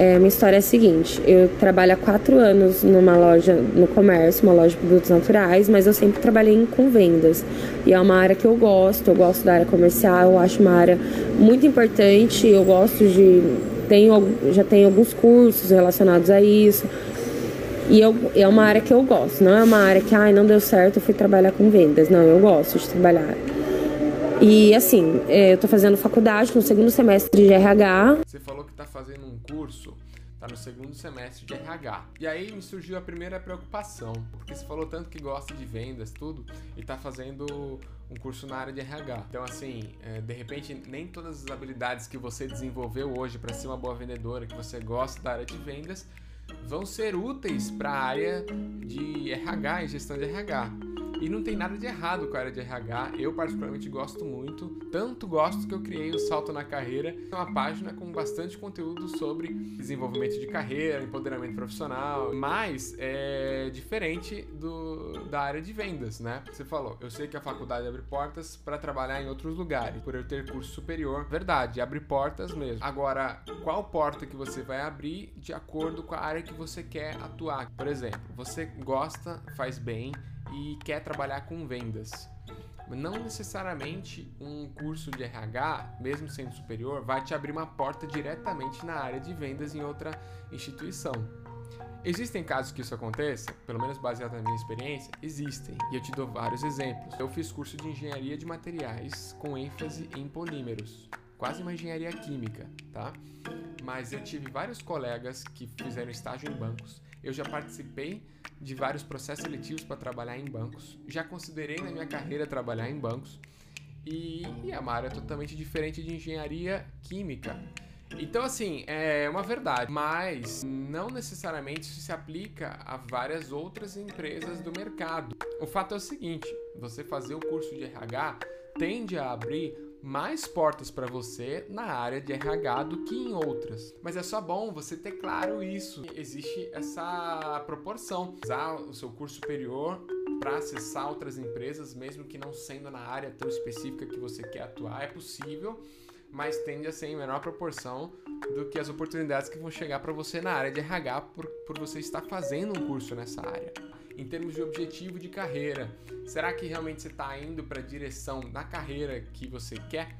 é, minha história é a seguinte: eu trabalho há quatro anos numa loja no comércio, uma loja de produtos naturais, mas eu sempre trabalhei com vendas. E é uma área que eu gosto, eu gosto da área comercial, eu acho uma área muito importante, eu gosto de. Tenho, já tenho alguns cursos relacionados a isso. E eu, é uma área que eu gosto, não é uma área que, ai, não deu certo, eu fui trabalhar com vendas. Não, eu gosto de trabalhar. E assim, é, eu tô fazendo faculdade no segundo semestre de RH. Você falou que tá fazendo um curso, tá no segundo semestre de RH. E aí me surgiu a primeira preocupação, porque você falou tanto que gosta de vendas, tudo, e tá fazendo um curso na área de RH. Então, assim, é, de repente, nem todas as habilidades que você desenvolveu hoje para ser uma boa vendedora, que você gosta da área de vendas, vão ser úteis para a área de RH e gestão de RH. E não tem nada de errado com a área de RH. Eu, particularmente, gosto muito. Tanto gosto que eu criei o Salto na Carreira, uma página com bastante conteúdo sobre desenvolvimento de carreira, empoderamento profissional, mas é diferente do, da área de vendas, né? Você falou, eu sei que a faculdade abre portas para trabalhar em outros lugares, por eu ter curso superior. Verdade, abre portas mesmo. Agora, qual porta que você vai abrir de acordo com a área que você quer atuar? Por exemplo, você gosta, faz bem e quer trabalhar com vendas. Não necessariamente um curso de RH, mesmo sendo superior, vai te abrir uma porta diretamente na área de vendas em outra instituição. Existem casos que isso aconteça, pelo menos baseado na minha experiência? Existem, e eu te dou vários exemplos. Eu fiz curso de engenharia de materiais com ênfase em polímeros, quase uma engenharia química, tá? Mas eu tive vários colegas que fizeram estágio em bancos. Eu já participei de vários processos seletivos para trabalhar em bancos. Já considerei na minha carreira trabalhar em bancos. E, é uma área totalmente diferente de engenharia química. Então, assim, é uma verdade, mas não necessariamente isso se aplica a várias outras empresas do mercado. O fato é o seguinte: você fazer o curso de RH tende a abrir mais portas para você na área de RH do que em outras. Mas é só bom você ter claro isso. Existe essa proporção. Usar o seu curso superior para acessar outras empresas, mesmo que não sendo na área tão específica que você quer atuar, é possível, mas tende a ser em menor proporção do que as oportunidades que vão chegar para você na área de RH por, por você estar fazendo um curso nessa área em termos de objetivo de carreira. Será que realmente você está indo para a direção da carreira que você quer?